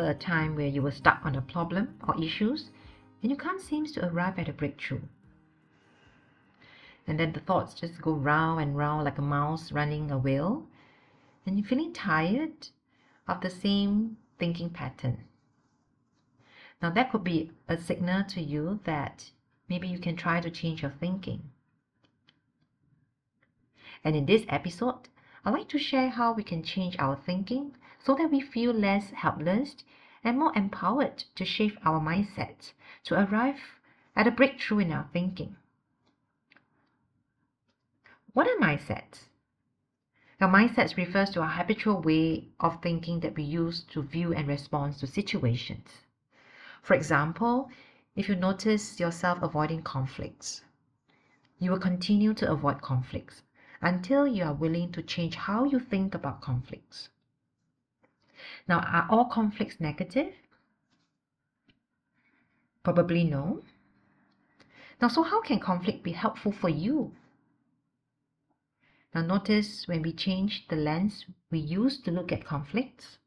remember a time where you were stuck on a problem or issues and you can't seem to arrive at a breakthrough? And then the thoughts just go round and round like a mouse running a wheel, and you're feeling tired of the same thinking pattern. Now, that could be a signal to you that maybe you can try to change your thinking. And in this episode, I'd like to share how we can change our thinking so that we feel less helpless and more empowered to shape our mindset to arrive at a breakthrough in our thinking. What are mindsets? Now, mindsets refers to our habitual way of thinking that we use to view and respond to situations. For example, if you notice yourself avoiding conflicts, you will continue to avoid conflicts until you are willing to change how you think about conflicts. Now, are all conflicts negative? Probably no. Now, so how can conflict be helpful for you? Now, notice when we change the lens we use to look at conflicts,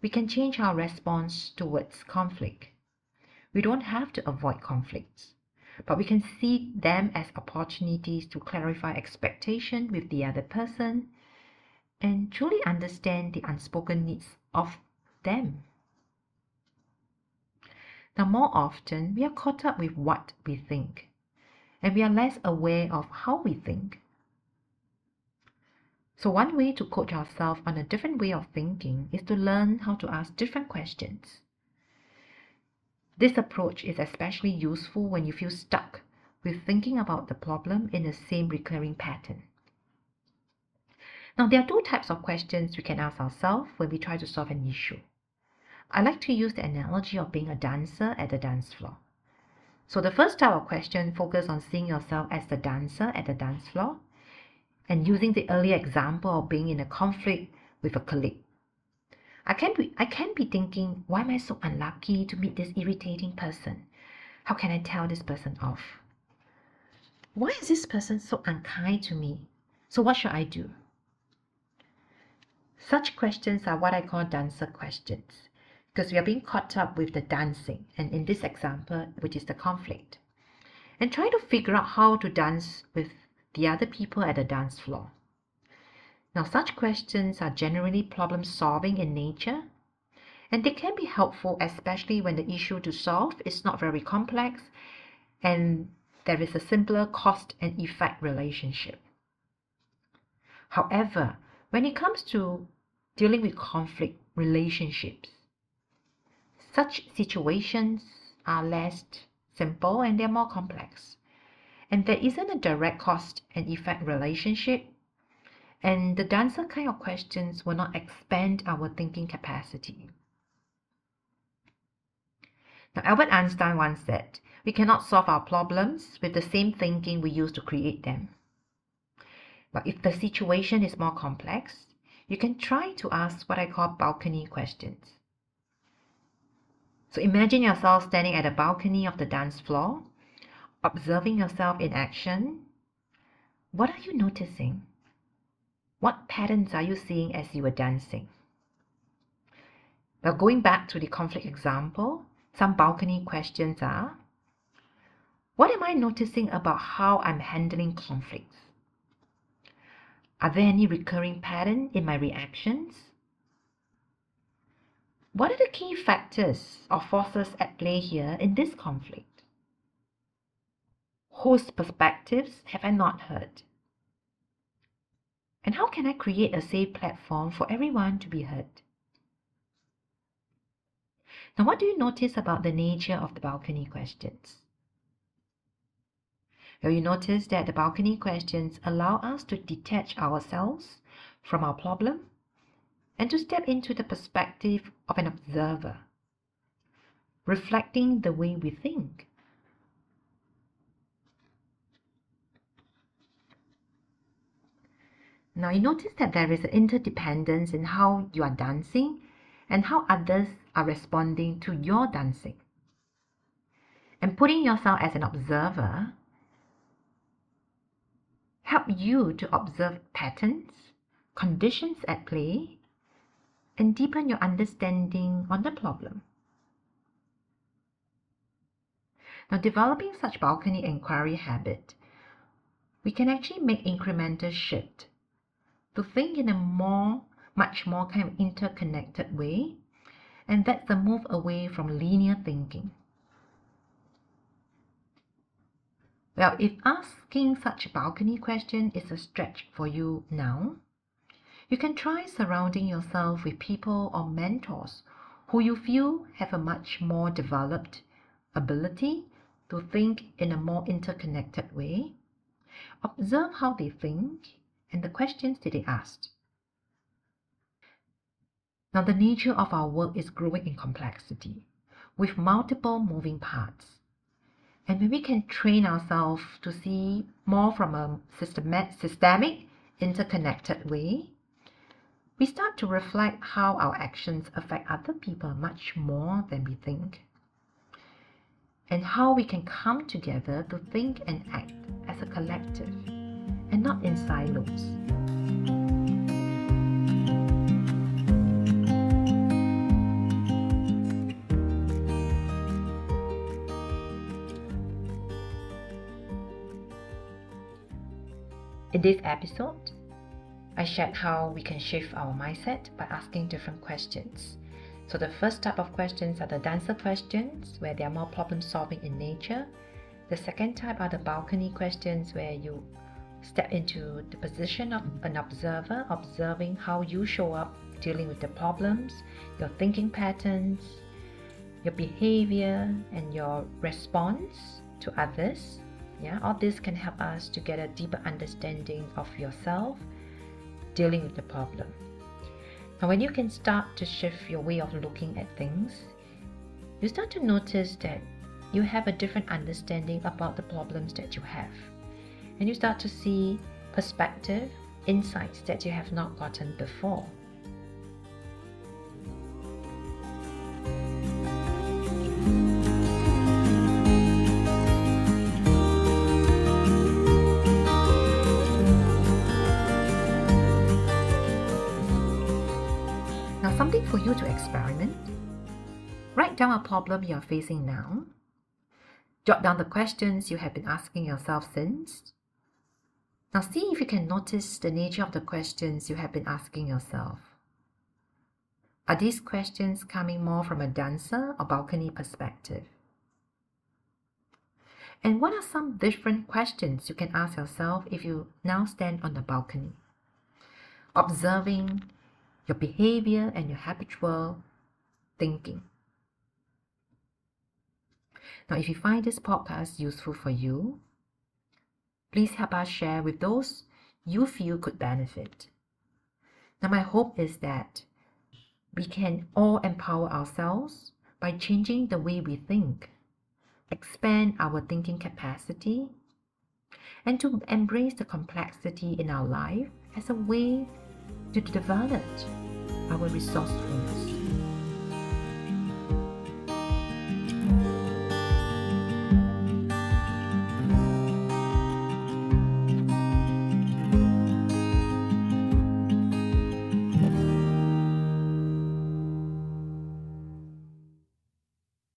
we can change our response towards conflict. We don't have to avoid conflicts, but we can see them as opportunities to clarify expectation with the other person and truly understand the unspoken needs of them. Now, more often, we are caught up with what we think, and we are less aware of how we think. So, one way to coach ourselves on a different way of thinking is to learn how to ask different questions. This approach is especially useful when you feel stuck with thinking about the problem in the same recurring pattern. Now, there are two types of questions we can ask ourselves when we try to solve an issue. I like to use the analogy of being a dancer at the dance floor. So, the first type of question focuses on seeing yourself as the dancer at the dance floor and using the earlier example of being in a conflict with a colleague. I can be I can be thinking, why am I so unlucky to meet this irritating person? How can I tell this person off? Why is this person so unkind to me? So what should I do? Such questions are what I call dancer questions because we are being caught up with the dancing and in this example, which is the conflict. And try to figure out how to dance with the other people at the dance floor. Now, such questions are generally problem solving in nature, and they can be helpful, especially when the issue to solve is not very complex and there is a simpler cost and effect relationship. However, when it comes to dealing with conflict relationships, such situations are less simple and they're more complex and there isn't a direct cost and effect relationship. And the dancer kind of questions will not expand our thinking capacity. Now, Albert Einstein once said, we cannot solve our problems with the same thinking we use to create them. But if the situation is more complex, you can try to ask what I call balcony questions. So imagine yourself standing at the balcony of the dance floor observing yourself in action, what are you noticing? What patterns are you seeing as you are dancing? Now, going back to the conflict example, some balcony questions are What am I noticing about how I'm handling conflicts? Are there any recurring patterns in my reactions? What are the key factors or forces at play here in this conflict? Whose perspectives have I not heard? And how can I create a safe platform for everyone to be heard? Now, what do you notice about the nature of the balcony questions? Well, you notice that the balcony questions allow us to detach ourselves from our problem and to step into the perspective of an observer, reflecting the way we think. Now you notice that there is an interdependence in how you are dancing and how others are responding to your dancing. And putting yourself as an observer help you to observe patterns, conditions at play, and deepen your understanding on the problem. Now, developing such balcony inquiry habit, we can actually make incremental shift to think in a more, much more kind of interconnected way, and that's the move away from linear thinking. Well, if asking such a balcony question is a stretch for you now, you can try surrounding yourself with people or mentors who you feel have a much more developed ability to think in a more interconnected way. Observe how they think and the questions that they ask. Now, the nature of our work is growing in complexity with multiple moving parts. And we can train ourselves to see more from a systemic, interconnected way, we start to reflect how our actions affect other people much more than we think, and how we can come together to think and act as a collective and not in silos. In this episode, I shared how we can shift our mindset by asking different questions. So the first type of questions are the dancer questions, where they are more problem solving in nature. The second type are the balcony questions, where you step into the position of an observer, observing how you show up dealing with the problems, your thinking patterns, your behavior, and your response to others. Yeah, all this can help us to get a deeper understanding of yourself dealing with the problem. Now, when you can start to shift your way of looking at things, you start to notice that you have a different understanding about the problems that you have. And you start to see perspective, insights that you have not gotten before. For you to experiment. Write down a problem you are facing now. Jot down the questions you have been asking yourself since. Now see if you can notice the nature of the questions you have been asking yourself. Are these questions coming more from a dancer or balcony perspective? And what are some different questions you can ask yourself if you now stand on the balcony? Observing your behavior and your habitual thinking. Now, if you find this podcast useful for you, please help us share with those you feel could benefit. Now, my hope is that we can all empower ourselves by changing the way we think, expand our thinking capacity, and to embrace the complexity in our life as a way to develop our resourcefulness.